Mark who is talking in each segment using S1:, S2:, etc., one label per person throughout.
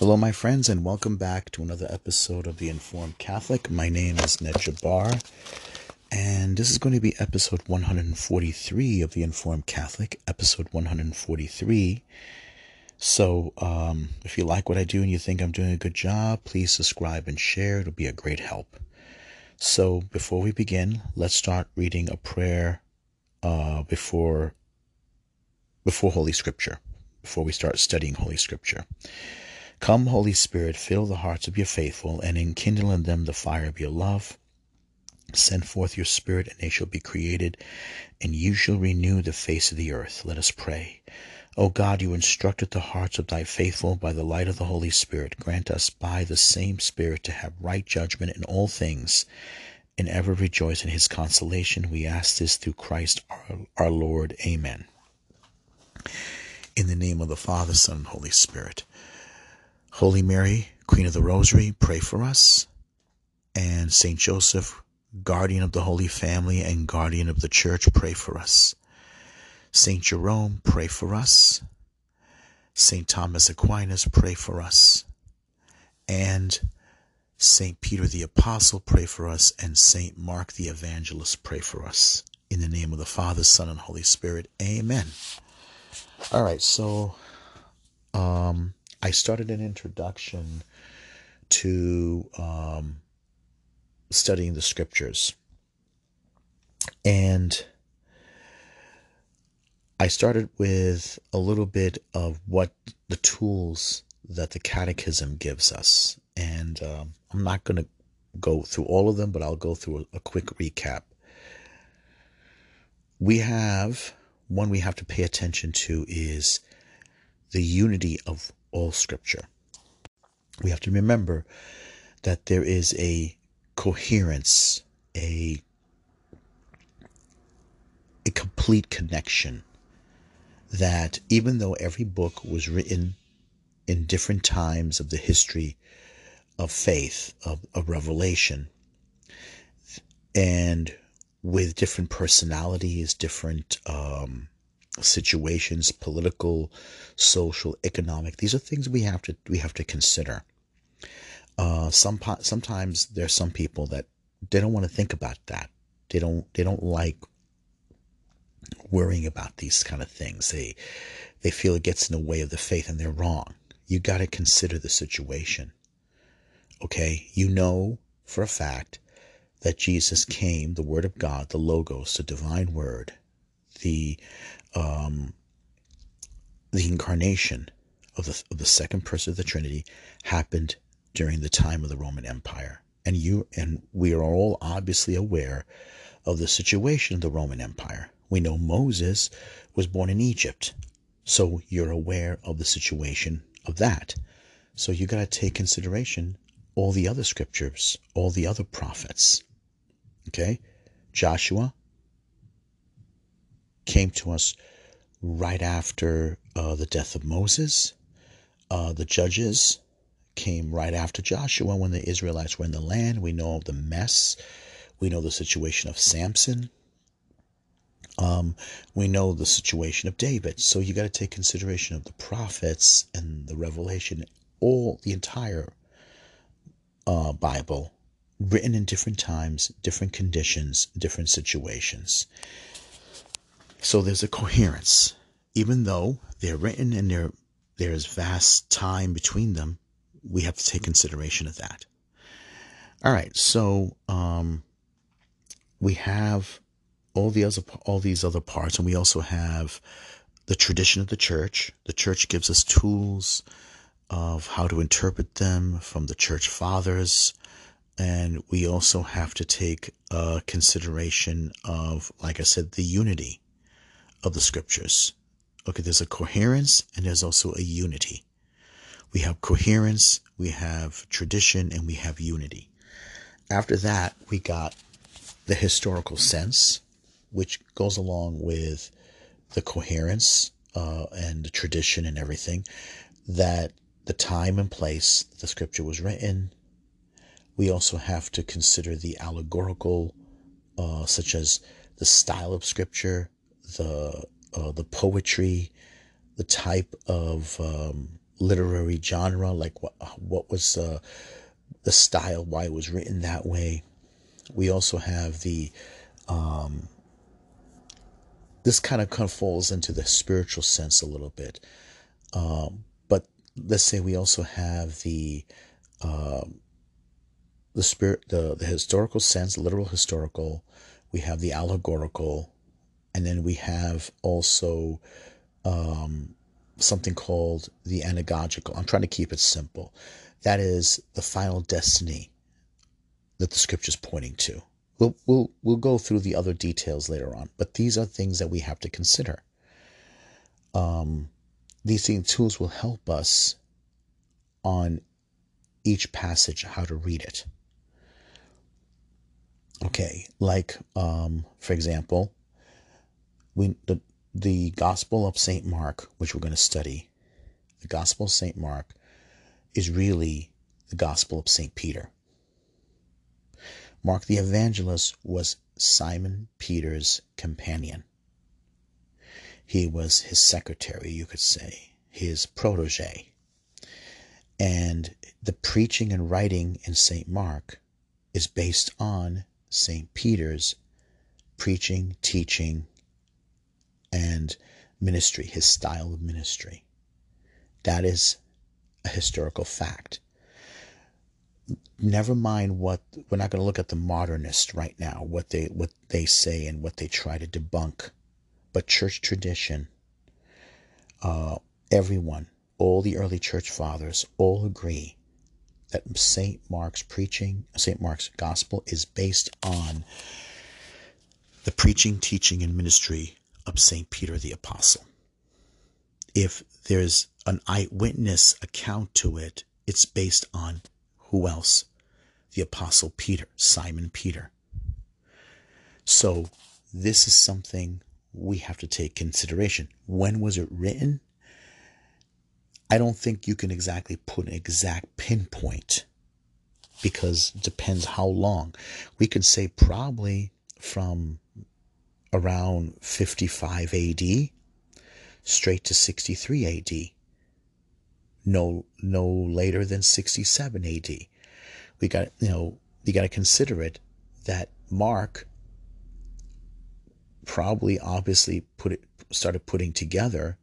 S1: Hello, my friends, and welcome back to another episode of The Informed Catholic. My name is Ned Jabbar, and this is going to be episode 143 of The Informed Catholic, episode 143. So, um, if you like what I do and you think I'm doing a good job, please subscribe and share. It'll be a great help. So, before we begin, let's start reading a prayer uh, before before Holy Scripture, before we start studying Holy Scripture. Come, Holy Spirit, fill the hearts of your faithful, and enkindle in them the fire of your love. Send forth your Spirit, and they shall be created, and you shall renew the face of the earth. Let us pray. O God, you instructed the hearts of thy faithful by the light of the Holy Spirit. Grant us by the same Spirit to have right judgment in all things, and ever rejoice in his consolation. We ask this through Christ our, our Lord. Amen. In the name of the Father, Son, and Holy Spirit. Holy Mary, Queen of the Rosary, pray for us. And Saint Joseph, guardian of the Holy Family and guardian of the Church, pray for us. Saint Jerome, pray for us. Saint Thomas Aquinas, pray for us. And Saint Peter the Apostle, pray for us. And Saint Mark the Evangelist, pray for us. In the name of the Father, Son, and Holy Spirit. Amen. All right, so um, I started an introduction to um, studying the scriptures. And I started with a little bit of what the tools that the Catechism gives us. And um, I'm not going to go through all of them, but I'll go through a, a quick recap. We have one we have to pay attention to is the unity of all scripture. We have to remember that there is a coherence, a a complete connection that even though every book was written in different times of the history of faith, of, of revelation, and with different personalities, different um, situations, political, social, economic. These are things we have to we have to consider. Uh, some sometimes there's some people that they don't want to think about that. They don't they don't like worrying about these kind of things. They they feel it gets in the way of the faith, and they're wrong. You got to consider the situation. Okay, you know for a fact that Jesus came, the Word of God, the Logos, the divine Word, the um, the incarnation of the, of the second person of the Trinity happened during the time of the Roman Empire. And you and we are all obviously aware of the situation of the Roman Empire. We know Moses was born in Egypt. So you're aware of the situation of that. So you got to take consideration all the other scriptures, all the other prophets. Okay? Joshua came to us right after uh, the death of Moses. Uh, the judges came right after Joshua when the Israelites were in the land. We know the mess. We know the situation of Samson. Um, we know the situation of David. So you got to take consideration of the prophets and the revelation, all the entire uh, Bible, written in different times, different conditions, different situations. So there's a coherence. Even though they're written and there there's vast time between them, we have to take consideration of that. All right, so um, we have all the other all these other parts, and we also have the tradition of the church. The church gives us tools of how to interpret them from the church fathers, and we also have to take uh, consideration of, like I said, the unity of the scriptures. Okay, there's a coherence and there's also a unity. We have coherence, we have tradition, and we have unity. After that, we got the historical sense, which goes along with the coherence uh, and the tradition and everything, that the time and place the scripture was written. We also have to consider the allegorical, uh, such as the style of scripture, the uh, the poetry, the type of um, literary genre, like what what was uh, the style, why it was written that way. We also have the um, this kind of, kind of falls into the spiritual sense a little bit. Um, but let's say we also have the um, the spirit, the, the historical sense, literal historical. We have the allegorical, and then we have also um, something called the anagogical. I'm trying to keep it simple. That is the final destiny that the scripture is pointing to. We'll, we'll, we'll go through the other details later on, but these are things that we have to consider. Um, these tools will help us on each passage, how to read it. Okay, like um, for example, we the the Gospel of Saint Mark, which we're going to study, the Gospel of Saint Mark, is really the Gospel of Saint Peter. Mark the Evangelist was Simon Peter's companion. He was his secretary, you could say, his protege. And the preaching and writing in St. Mark is based on St. Peter's preaching, teaching, and ministry, his style of ministry. That is a historical fact. Never mind what we're not going to look at the modernist right now, what they what they say and what they try to debunk, but church tradition. Uh, everyone, all the early church fathers, all agree that St. Mark's preaching, St. Mark's gospel is based on the preaching, teaching, and ministry of St. Peter the Apostle. If there's an eyewitness account to it, it's based on who else? The Apostle Peter, Simon Peter. So, this is something we have to take consideration. When was it written? I don't think you can exactly put an exact pinpoint because it depends how long. We could say probably from around 55 AD straight to 63 AD. No no later than 67 AD. We got you know, you got to consider it that Mark probably obviously put it started putting together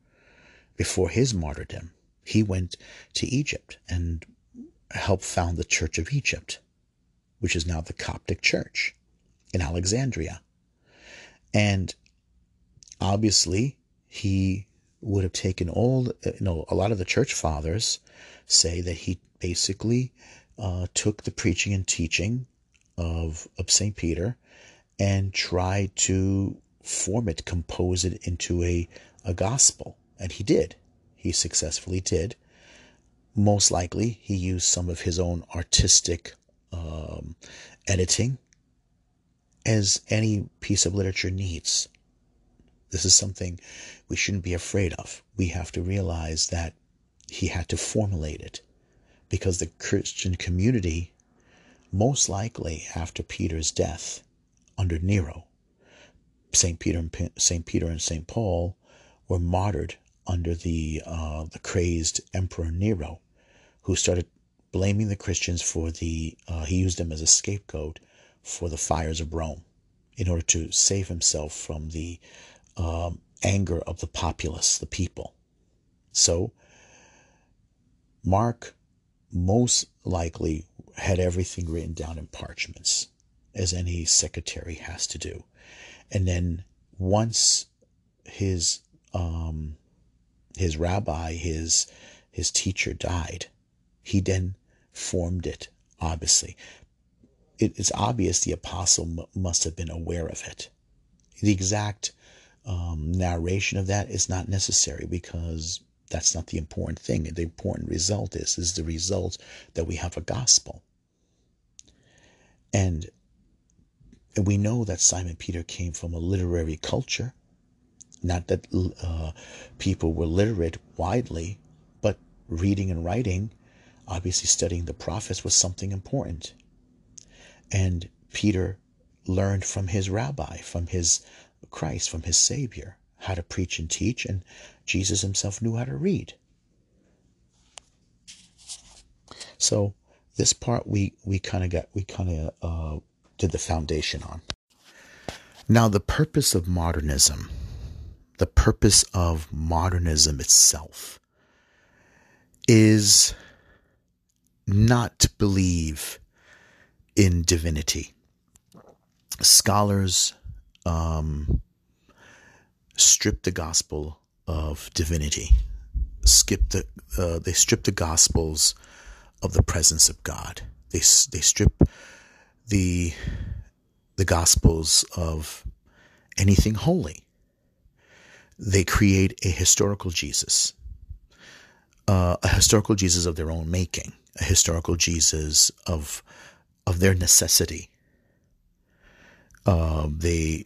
S1: before his martyrdom he went to Egypt and helped found the Church of Egypt, which is now the Coptic Church in Alexandria. And obviously, he would have taken all, you know, a lot of the church fathers say that he basically uh, took the preaching and teaching of, of St. Peter and tried to form it, compose it into a, a gospel. And he did he successfully did. Most likely, he used some of his own artistic um, editing, as any piece of literature needs. This is something we shouldn't be afraid of. We have to realize that he had to formulate it because the Christian community, most likely after Peter's death under Nero, Saint Peter and Saint Peter and Saint Paul were martyred under the uh, the crazed Emperor Nero, who started blaming the Christians for the uh, he used them as a scapegoat for the fires of Rome, in order to save himself from the um, anger of the populace, the people. So Mark most likely had everything written down in parchments, as any secretary has to do, and then once his um, his rabbi, his his teacher died. He then formed it, obviously. It is obvious the apostle must have been aware of it. The exact um, narration of that is not necessary because that's not the important thing. The important result is is the result that we have a gospel. And, and we know that Simon Peter came from a literary culture. Not that uh, people were literate widely, but reading and writing, obviously studying the prophets was something important. And Peter learned from his rabbi, from his Christ, from his Savior, how to preach and teach, and Jesus himself knew how to read. So this part we we kind of got we kind of uh, did the foundation on. Now the purpose of modernism, the purpose of modernism itself, is not to believe in divinity. Scholars um, strip the gospel of divinity. Skip the uh, they strip the gospels of the presence of God. They they strip the the gospels of anything holy. They create a historical Jesus, uh, a historical Jesus of their own making, a historical Jesus of of their necessity. Uh, they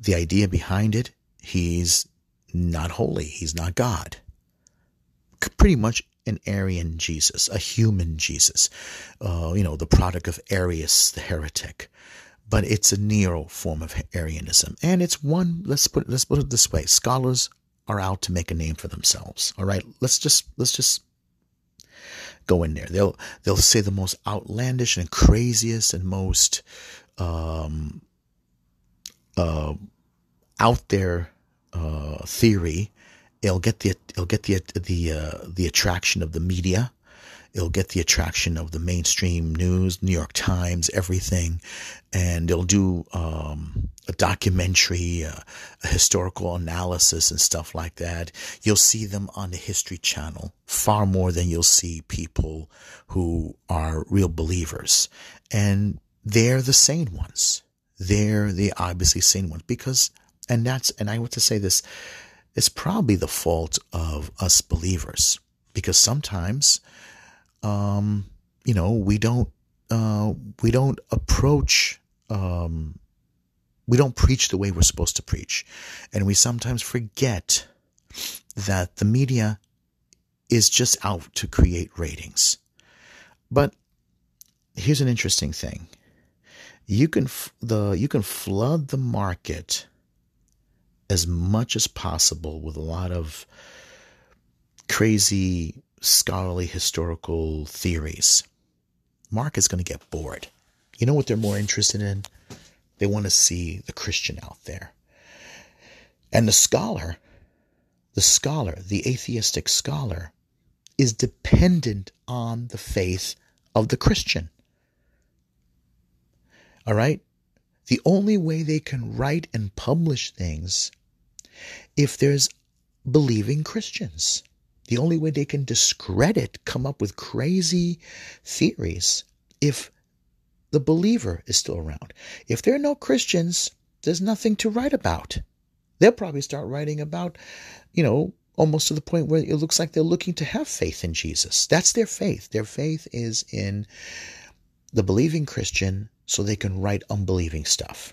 S1: the idea behind it, he's not holy, he's not God. Pretty much an Arian Jesus, a human Jesus, uh, you know, the product of Arius the heretic. But it's a neo form of Arianism, and it's one. Let's put let's put it this way: scholars are out to make a name for themselves. All right, let's just let's just go in there. They'll they'll say the most outlandish and craziest and most um, uh, out there uh, theory. It'll get the it'll get the the uh, the attraction of the media. It'll get the attraction of the mainstream news, New York Times, everything, and they'll do um, a documentary, uh, a historical analysis, and stuff like that. You'll see them on the History Channel far more than you'll see people who are real believers, and they're the sane ones. They're the obviously sane ones because, and that's, and I want to say this, it's probably the fault of us believers because sometimes um, you know, we don't uh, we don't approach um, we don't preach the way we're supposed to preach, and we sometimes forget that the media is just out to create ratings. But here's an interesting thing: you can f- the you can flood the market as much as possible with a lot of crazy scholarly historical theories, Mark is going to get bored. You know what they're more interested in? They want to see the Christian out there. And the scholar, the scholar, the atheistic scholar, is dependent on the faith of the Christian. All right? The only way they can write and publish things if there's believing Christians. The only way they can discredit, come up with crazy theories, if the believer is still around. If there are no Christians, there's nothing to write about. They'll probably start writing about, you know, almost to the point where it looks like they're looking to have faith in Jesus. That's their faith. Their faith is in the believing Christian so they can write unbelieving stuff.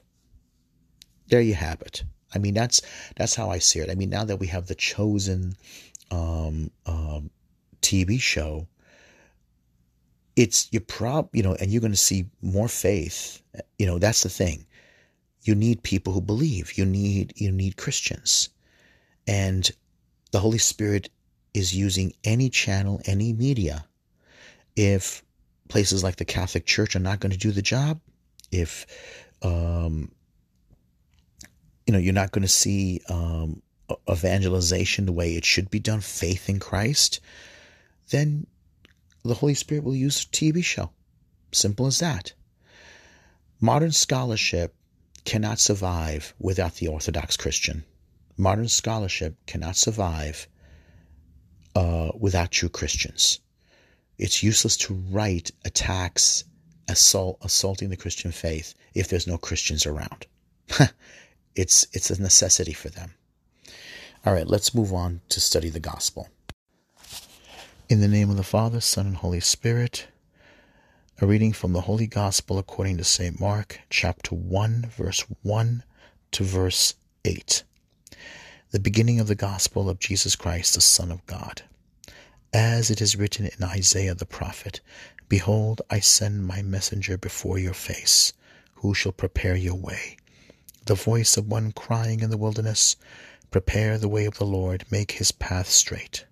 S1: There you have it. I mean, that's that's how I see it. I mean, now that we have the chosen um, um, TV show, it's you prob you know, and you're going to see more faith. You know, that's the thing. You need people who believe. You need you need Christians, and the Holy Spirit is using any channel, any media. If places like the Catholic Church are not going to do the job, if um, you know, you're not going to see um, evangelization the way it should be done, faith in Christ, then the Holy Spirit will use a TV show. Simple as that. Modern scholarship cannot survive without the Orthodox Christian. Modern scholarship cannot survive uh, without true Christians. It's useless to write attacks, assault, assaulting the Christian faith if there's no Christians around. it's it's a necessity for them. All right, let's move on to study the gospel. In the name of the Father, Son, and Holy Spirit, a reading from the Holy Gospel according to St. Mark, chapter 1, verse 1 to verse 8. The beginning of the gospel of Jesus Christ, the Son of God. As it is written in Isaiah the prophet, Behold, I send my messenger before your face, who shall prepare your way. The voice of one crying in the wilderness, Prepare the way of the Lord, make his path straight.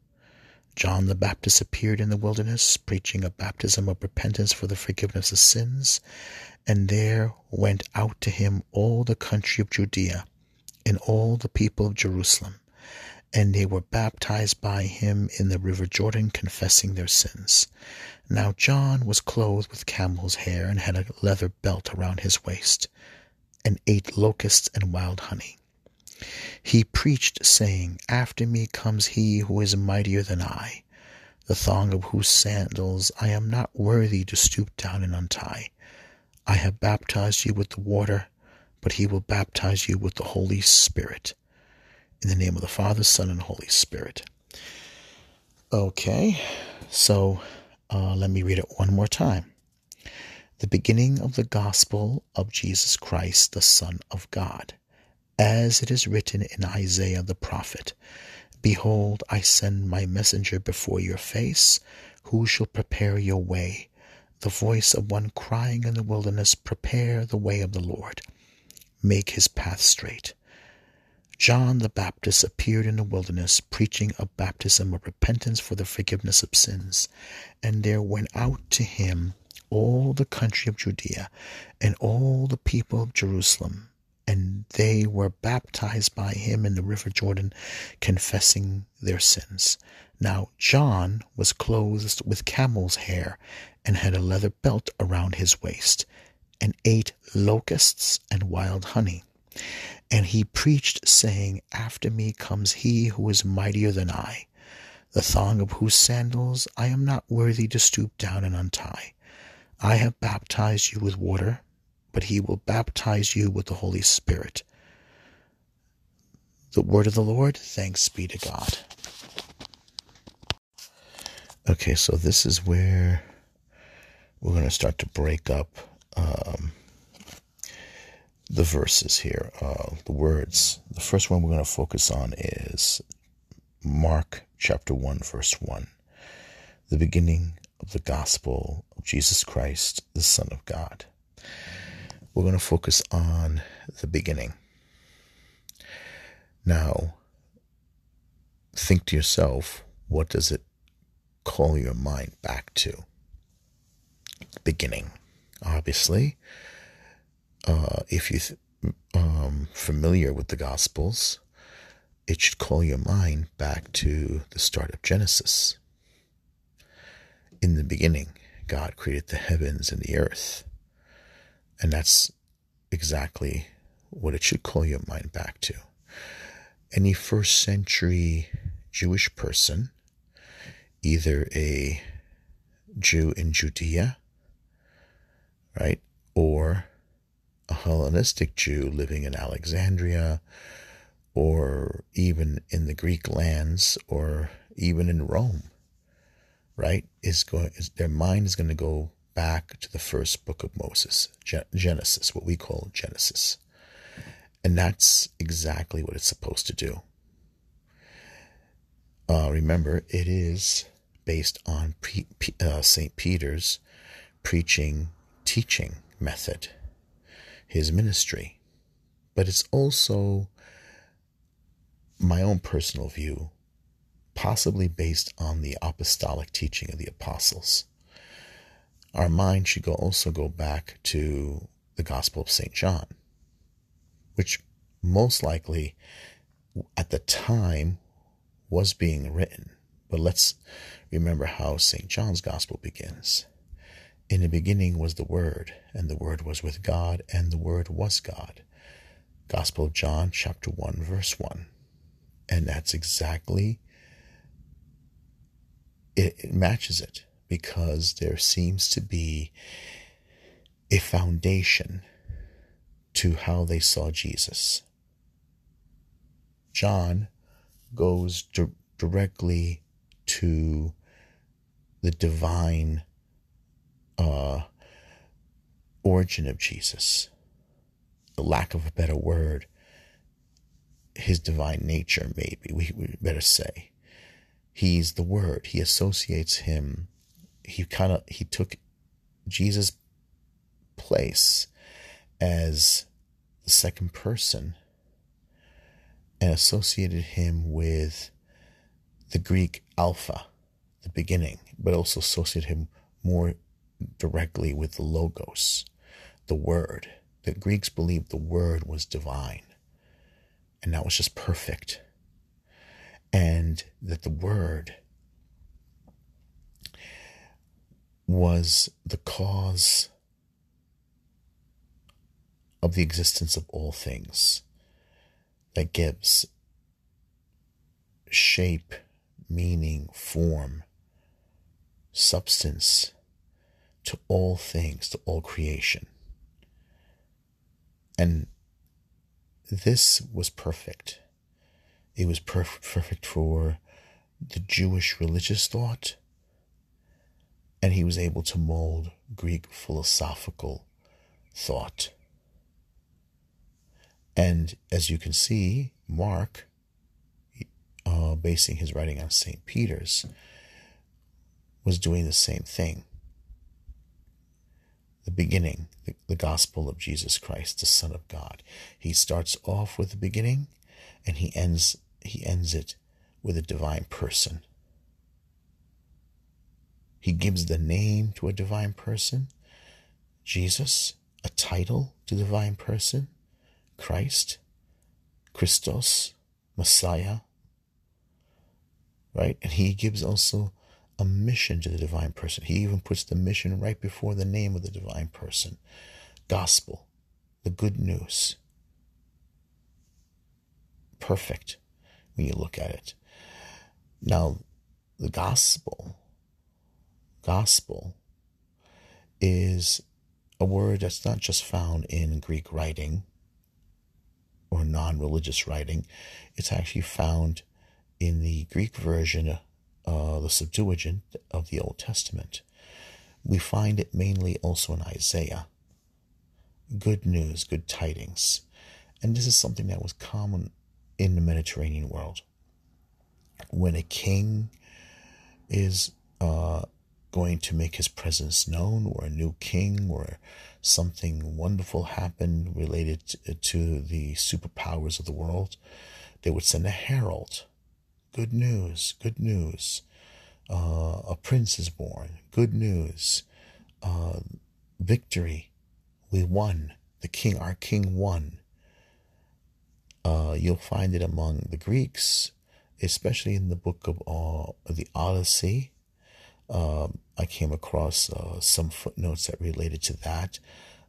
S1: John the Baptist appeared in the wilderness, preaching a baptism of repentance for the forgiveness of sins, and there went out to him all the country of Judea and all the people of Jerusalem, and they were baptized by him in the river Jordan, confessing their sins. Now John was clothed with camel's hair and had a leather belt around his waist, and ate locusts and wild honey. He preached, saying, After me comes he who is mightier than I, the thong of whose sandals I am not worthy to stoop down and untie. I have baptized you with the water, but he will baptize you with the Holy Spirit. In the name of the Father, Son, and Holy Spirit. Okay, so uh, let me read it one more time. The beginning of the gospel of Jesus Christ, the Son of God, as it is written in Isaiah the prophet Behold, I send my messenger before your face, who shall prepare your way. The voice of one crying in the wilderness, Prepare the way of the Lord, make his path straight. John the Baptist appeared in the wilderness, preaching a baptism of repentance for the forgiveness of sins. And there went out to him all the country of Judea and all the people of Jerusalem. And they were baptized by him in the river Jordan, confessing their sins. Now John was clothed with camel's hair and had a leather belt around his waist, and ate locusts and wild honey. And he preached, saying, After me comes he who is mightier than I, the thong of whose sandals I am not worthy to stoop down and untie. I have baptized you with water, but he will baptize you with the Holy Spirit. The word of the Lord, thanks be to God. Okay, so this is where we're going to start to break up um, the verses here, uh, the words. The first one we're going to focus on is Mark chapter 1, verse 1. The beginning of the gospel of Jesus Christ, the Son of God. We're going to focus on the beginning. Now, think to yourself, what does it call your mind back to? Beginning. Obviously, uh, if you th- um, familiar with the Gospels, it should call your mind back to the start of Genesis. In the beginning, God created the heavens and the earth. And that's exactly what it should call your mind back to. Any first century Jewish person, either a Jew in Judea, right, or a Hellenistic Jew living in Alexandria or even in the Greek lands or even in Rome, right? Is going is their mind is going to go back to the first book of Moses, Genesis, what we call Genesis. And that's exactly what it's supposed to do. Uh, remember, it is based on uh, St. Peter's preaching, teaching method his ministry. But it's also my own personal view, possibly based on the apostolic teaching of the apostles. Our mind should go also go back to the Gospel of St. John, which most likely at the time was being written. But let's remember how St. John's Gospel begins. In the beginning was the Word, and the Word was with God, and the Word was God. Gospel of John, chapter 1, verse 1. And that's exactly, it, it matches it because there seems to be a foundation to how they saw Jesus. John goes di- directly to the divine uh, origin of Jesus, the lack of a better word, his divine nature, maybe we, we better say. He's the Word. He associates him. He kind of he took Jesus' place as the second person and associated him with the Greek Alpha, the beginning, but also associated him more directly with the Logos, the Word. The Greeks believed the Word was divine, and that was just perfect. And that the Word was the cause of the existence of all things that gives shape, meaning, form, substance to all things, to all creation. And this was perfect. It was perf- perfect for the Jewish religious thought, and he was able to mold Greek philosophical thought. And as you can see, Mark, uh, basing his writing on St. Peter's, was doing the same thing. The beginning, the, the gospel of Jesus Christ, the Son of God. He starts off with the beginning and he ends he ends it with a divine person. He gives the name to a divine person, Jesus, a title to the divine person, Christ, Christos, Messiah, right? And he gives also a mission to the divine person. He even puts the mission right before the name of the divine person. Gospel, the good news. Perfect when you look at it. Now, the gospel, gospel is a word that's not just found in Greek writing or non religious writing, it's actually found in the Greek version, uh, the Septuagint of the Old Testament. We find it mainly also in Isaiah. Good news, good tidings. And this is something that was common in the Mediterranean world. When a king is uh, going to make his presence known, or a new king, or something wonderful happened related to the superpowers of the world, they would send a herald. Good news, good news. Uh, a prince is born. Good news. Uh, victory. We won. The king, our king won. Uh, you'll find it among the Greeks, especially in the book of uh, the Odyssey. Um, I came across uh, some footnotes that related to that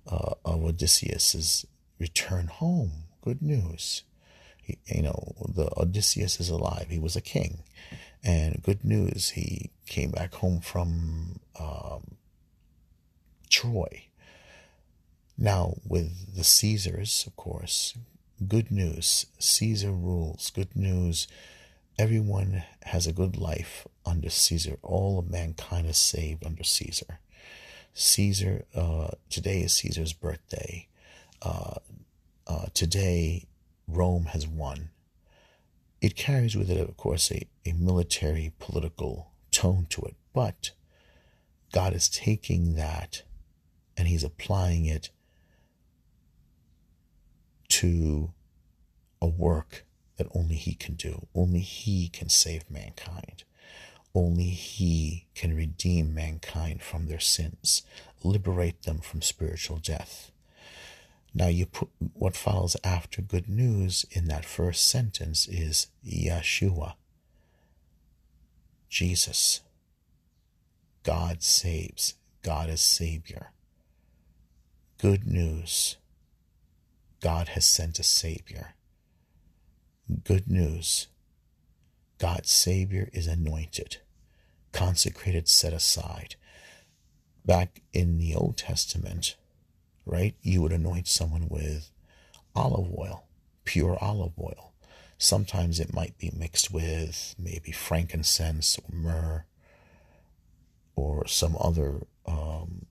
S1: uh, of Odysseus's return home. Good news. He, you know, the Odysseus is alive. He was a king, and good news. He came back home from um, Troy. Now, with the Caesars, of course, good news. Caesar rules. Good news. Everyone has a good life under Caesar. All of mankind is saved under Caesar. Caesar, uh, today is Caesar's birthday. Uh, uh, today, Rome has won. It carries with it, of course, a, a military political tone to it, but God is taking that and He's applying it to a work that only He can do. Only He can save mankind. Only He can redeem mankind from their sins, liberate them from spiritual death. Now, you put what follows after good news in that first sentence is Yeshua, Jesus. God saves, God is Savior. Good news. God has sent a Savior. Good news. God's Savior is anointed consecrated, set aside. Back in the Old Testament, right, you would anoint someone with olive oil, pure olive oil. Sometimes it might be mixed with maybe frankincense or myrrh or some other, um,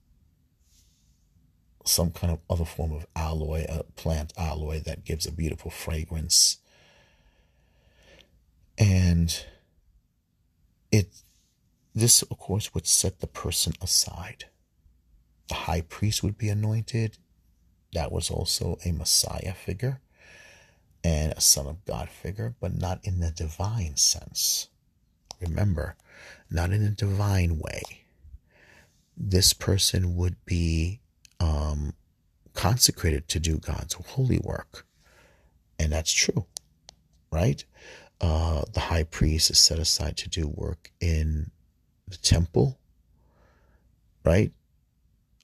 S1: some kind of other form of alloy, a plant alloy that gives a beautiful fragrance. And it this, of course, would set the person aside. The high priest would be anointed. That was also a Messiah figure and a Son of God figure, but not in the divine sense. remember, not in a divine way. This person would be um, consecrated to do God's holy work. And that's true, right? Uh, the high priest is set aside to do work in the temple, right?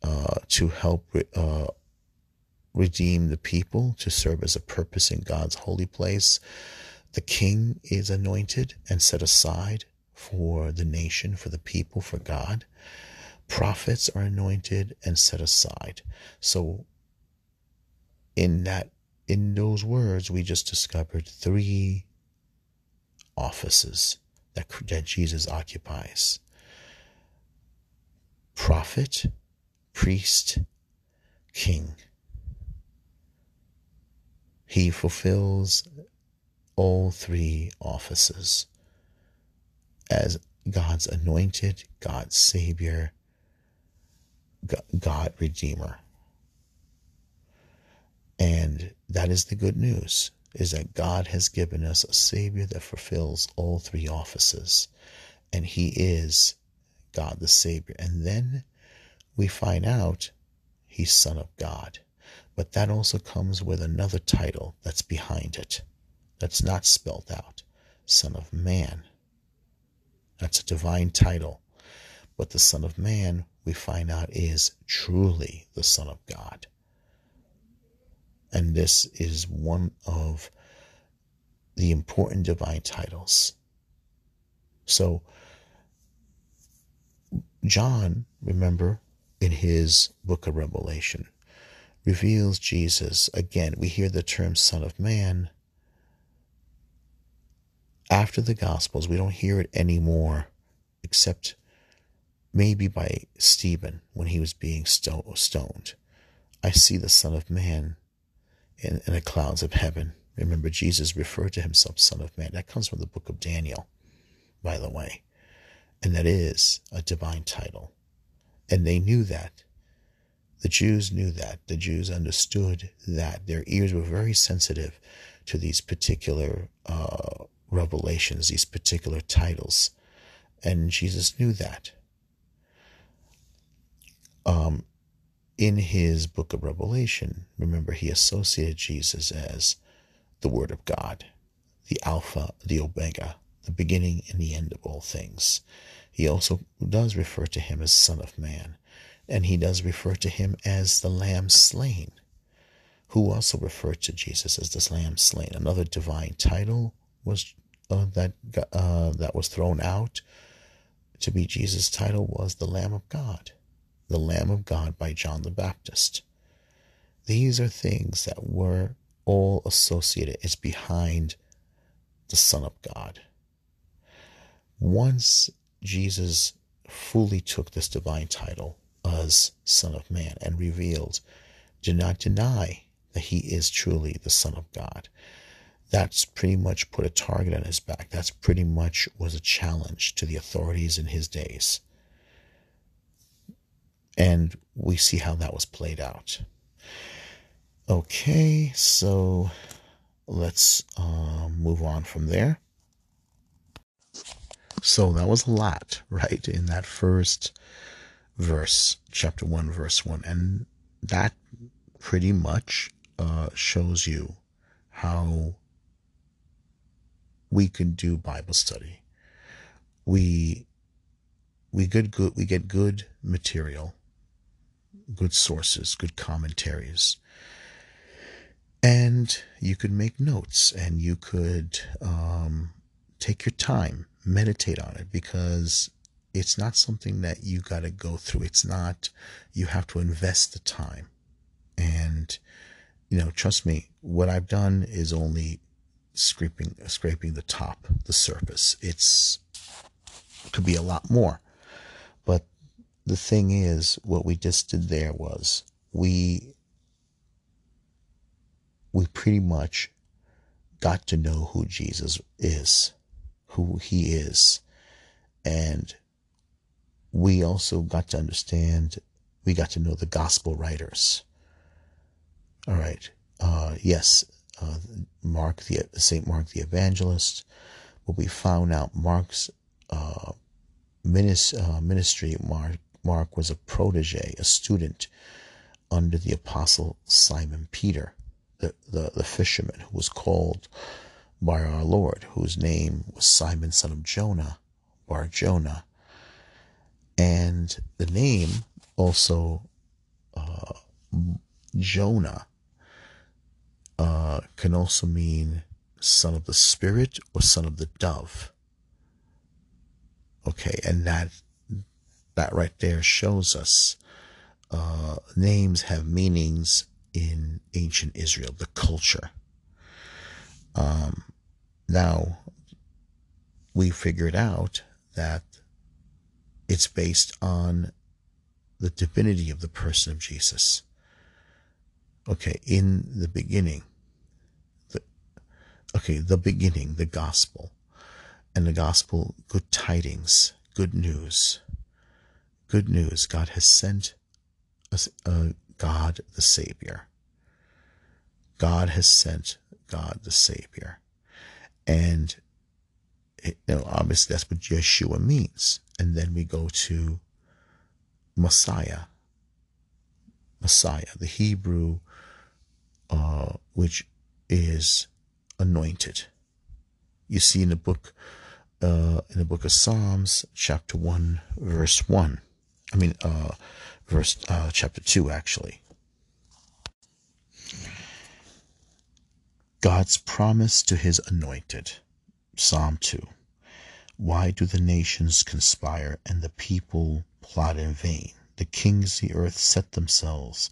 S1: Uh, to help uh, redeem the people, to serve as a purpose in God's holy place. The king is anointed and set aside for the nation, for the people, for God. Prophets are anointed and set aside. So, in that, in those words, we just discovered three offices that, that Jesus occupies prophet, priest, king. He fulfills all three offices as God's anointed, God's Savior, God Redeemer. And that is the good news is that God has given us a Savior that fulfills all three offices. And He is God the Savior. And then we find out He's Son of God. But that also comes with another title that's behind it, that's not spelled out Son of Man. That's a divine title. But the Son of Man, we find out, is truly the Son of God. And this is one of the important divine titles. So, John, remember, in his book of Revelation, reveals Jesus. Again, we hear the term Son of Man. After the Gospels, we don't hear it anymore, except maybe by Stephen when he was being stoned. I see the Son of Man in, in the clouds of heaven. Remember, Jesus referred to himself Son of Man. That comes from the book of Daniel, by the way. And that is a divine title. And they knew that. The Jews knew that. The Jews understood that. Their ears were very sensitive to these particular uh, revelations, these particular titles. And Jesus knew that. Um, in his book of Revelation, remember, he associated Jesus as the Word of God, the Alpha, the Omega, the beginning and the end of all things. He also does refer to him as Son of Man and he does refer to him as the lamb slain, who also referred to Jesus as the lamb slain. Another divine title was uh, that uh, that was thrown out to be Jesus' title was the Lamb of God, the Lamb of God by John the Baptist. These are things that were all associated. It's behind the Son of God. Once Jesus fully took this divine title, as Son of Man and revealed, do not deny that he is truly the Son of God. That's pretty much put a target on his back. That's pretty much was a challenge to the authorities in his days. And we see how that was played out. Okay, so let's uh, move on from there. So that was a lot, right? In that first verse, chapter 1, verse 1. And that pretty much uh, shows you how we can do Bible study. We we get good we get good material, good sources, good commentaries. And you could make notes and you could um, take your time, meditate on it because it's not something that you got to go through. It's not, you have to invest the time. And, you know, trust me, what I've done is only scraping, scraping the top, the surface. It's, could be a lot more. The thing is, what we just did there was we, we pretty much got to know who Jesus is, who he is. And we also got to understand, we got to know the gospel writers. All right. Uh, yes, uh, Mark the Saint Mark the Evangelist. But we found out Mark's uh, ministry, Mark, Mark was a protege, a student under the apostle Simon Peter, the, the, the fisherman who was called by our Lord, whose name was Simon, son of Jonah, Bar Jonah. And the name also, uh, Jonah, uh, can also mean son of the spirit or son of the dove. Okay, and that that right there shows us uh, names have meanings in ancient Israel, the culture. Um, now, we figured out that it's based on the divinity of the person of Jesus. Okay, in the beginning, the, okay, the beginning, the gospel, and the gospel, good tidings, good news, good news. God has sent us, uh, God the Savior. God has sent God the Savior. And it, you know, obviously that's what Yeshua means. And then we go to Messiah. Messiah, the Hebrew, uh, which is anointed. You see in the book, uh, in the book of Psalms, chapter one, verse one. I mean, uh, verse uh, chapter two, actually. God's promise to his anointed. Psalm 2. Why do the nations conspire and the people plot in vain? The kings of the earth set themselves,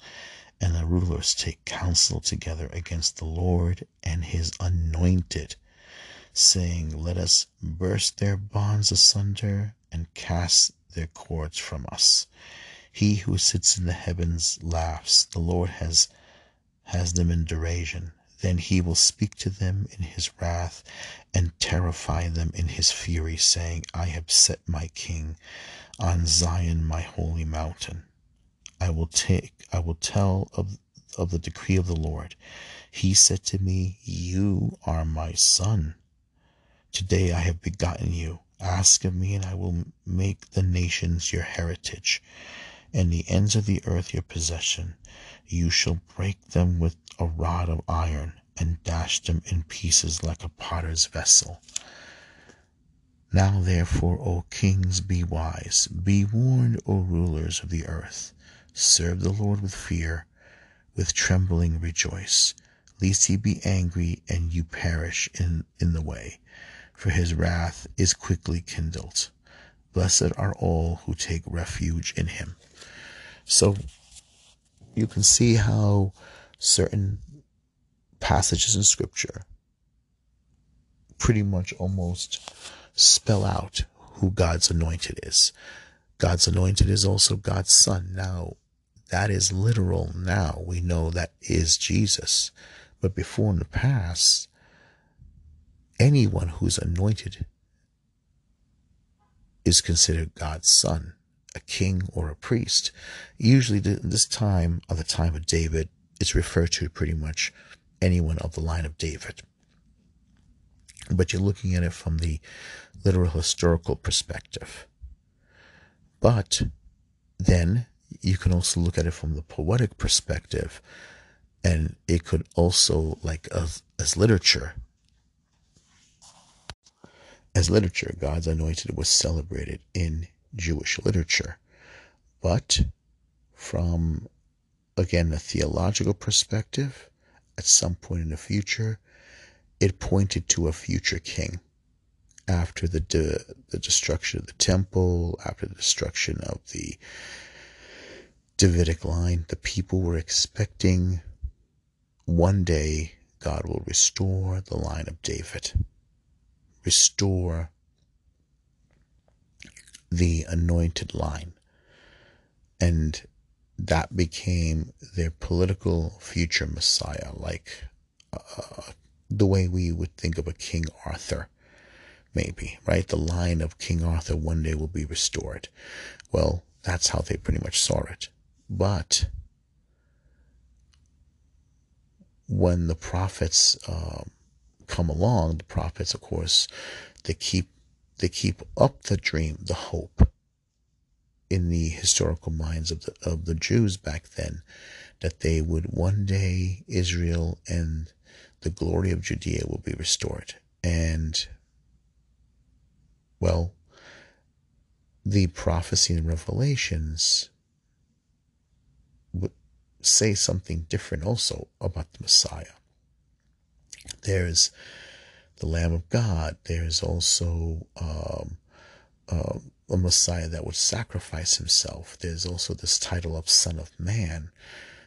S1: and the rulers take counsel together against the Lord and his anointed, saying, Let us burst their bonds asunder and cast their cords from us. He who sits in the heavens laughs. The Lord has has them in derision. Then he will speak to them in his wrath and terrify them in his fury, saying, I have set my king on Zion, my holy mountain. I will take, I will tell of, of the decree of the Lord. He said to me, You are my son. Today I have begotten you. Ask of me, and I will make the nations your heritage, and the ends of the earth your possession. You shall break them with a rod of iron and dash them in pieces like a potter's vessel. Now therefore, O kings, be wise, be warned, O rulers of the earth. Serve the Lord with fear, with trembling rejoice, lest he be angry and you perish in, in the way, for his wrath is quickly kindled. Blessed are all who take refuge in him. So you can see how certain passages in scripture pretty much almost spell out who God's anointed is. God's anointed is also God's son. Now, that is literal now. We know that is Jesus. But before in the past, anyone who's anointed is considered God's son a king or a priest. Usually, this time, of the time of David, it's referred to pretty much anyone of the line of David. But you're looking at it from the literal historical perspective. But then you can also look at it from the poetic perspective, and it could also, like as, as literature, as literature, God's anointed was celebrated in Jewish literature. But from, again, a theological perspective, at some point in the future, it pointed to a future king. After the, de- the destruction of the temple, after the destruction of the Davidic line, the people were expecting one day God will restore the line of David, restore the anointed line. And that became their political future messiah, like uh, the way we would think of a King Arthur, maybe, right? The line of King Arthur one day will be restored. Well, that's how they pretty much saw it. But when the prophets uh, come along, the prophets, of course, they keep they keep up the dream, the hope in the historical minds of the of the Jews back then that they would one day Israel and the glory of Judea will be restored. And well, the prophecy and revelations would say something different also about the Messiah. There's the Lamb of God. There's also um, uh, a Messiah that would sacrifice himself. There's also this title of Son of Man,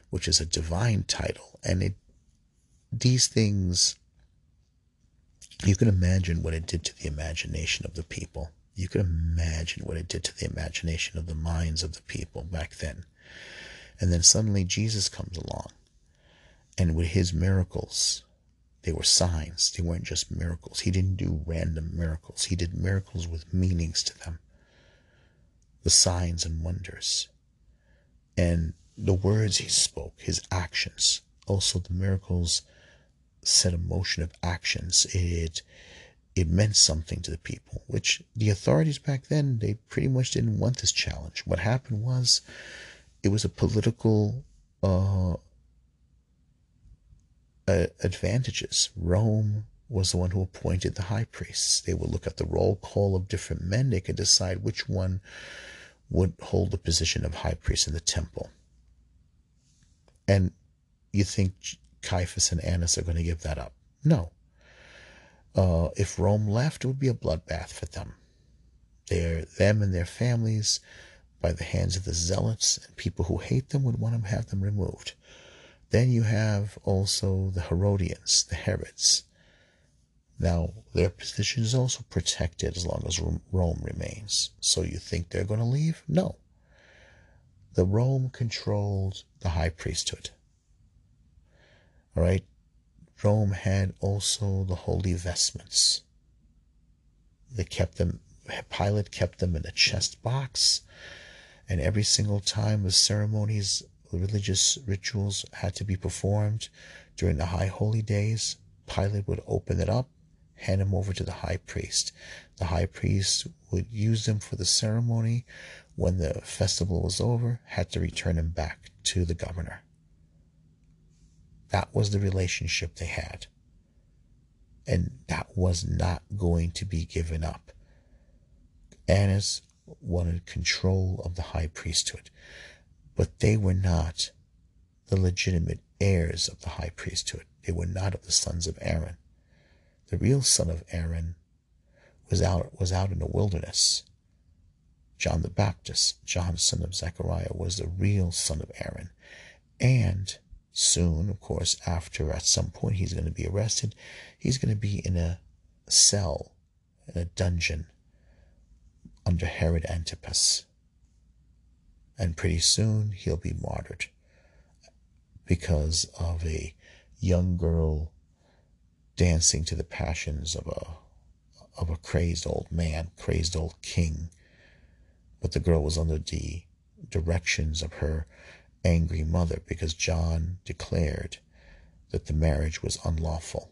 S1: which is a divine title. And it, these things, you can imagine what it did to the imagination of the people. You can imagine what it did to the imagination of the minds of the people back then. And then suddenly Jesus comes along. And with his miracles, they were signs. They weren't just miracles. He didn't do random miracles. He did miracles with meanings to them. The signs and wonders. And the words he spoke, his actions. Also the miracles set a motion of actions. It it meant something to the people, which the authorities back then, they pretty much didn't want this challenge. What happened was it was a political uh, uh, advantages. Rome was the one who appointed the high priests. They would look at the roll call of different men. They could decide which one would hold the position of high priest in the temple. And you think Caiaphas and Annas are going to give that up? No. Uh, if Rome left, it would be a bloodbath for them. They're, them and their families, by the hands of the zealots and people who hate them, would want to have them removed. Then you have also the Herodians, the Herods. Now, their position is also protected as long as Rome remains. So you think they're going to leave? No. The Rome controlled the high priesthood. All right. Rome had also the holy vestments. They kept them, Pilate kept them in a chest box. And every single time the ceremonies religious rituals had to be performed during the high holy days, Pilate would open it up, hand them over to the high priest. The high priest would use them for the ceremony. When the festival was over, had to return them back to the governor. That was the relationship they had. And that was not going to be given up. Annas wanted control of the high priesthood. But they were not the legitimate heirs of the high priesthood. They were not of the sons of Aaron. The real son of Aaron was out, was out in the wilderness. John the Baptist, John, son of Zechariah, was the real son of Aaron. And soon, of course, after at some point he's going to be arrested, he's going to be in a cell, in a dungeon under Herod Antipas. And pretty soon he'll be martyred because of a young girl dancing to the passions of a of a crazed old man, crazed old king. But the girl was under the directions of her angry mother because John declared that the marriage was unlawful.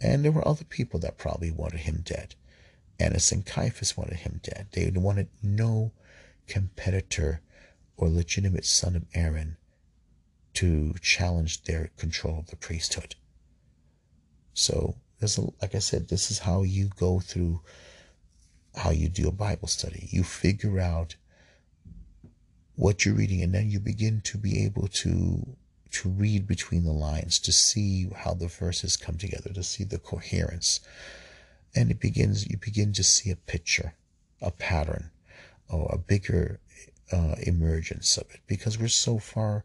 S1: And there were other people that probably wanted him dead. Annas and Caiaphas wanted him dead. They wanted no competitor or legitimate son of Aaron to challenge their control of the priesthood. So, there's a, like I said, this is how you go through how you do a Bible study. You figure out what you're reading, and then you begin to be able to to read between the lines, to see how the verses come together, to see the coherence, and it begins. You begin to see a picture, a pattern, or a bigger uh, emergence of it because we're so far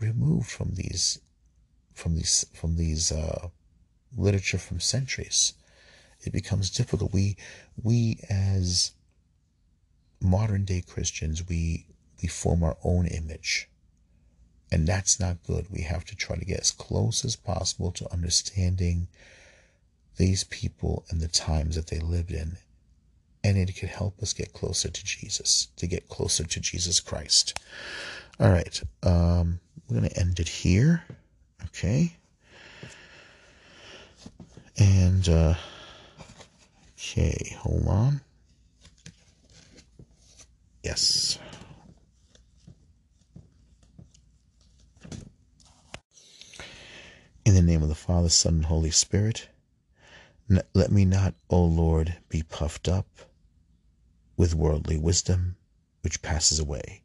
S1: removed from these from these from these uh, literature from centuries. It becomes difficult. We we as modern day christians we we form our own image. And that's not good. We have to try to get as close as possible to understanding these people and the times that they lived in and it could help us get closer to Jesus, to get closer to Jesus Christ. All right, um, we're going to end it here. Okay. And uh, Okay, hold on. Yes. In the name of the Father, Son, and Holy Spirit, let me not, O Lord, be puffed up with worldly wisdom, which passes away.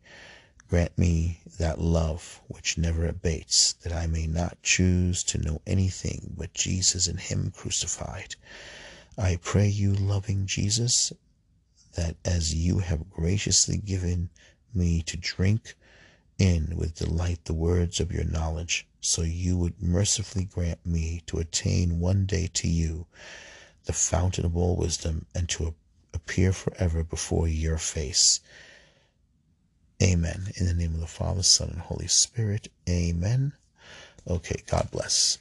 S1: Grant me that love which never abates, that I may not choose to know anything but Jesus and Him crucified. I pray you, loving Jesus, that as you have graciously given me to drink in with delight the words of your knowledge, so you would mercifully grant me to attain one day to you, the fountain of all wisdom, and to appear forever before your face. Amen. In the name of the Father, Son, and Holy Spirit. Amen. Okay, God bless.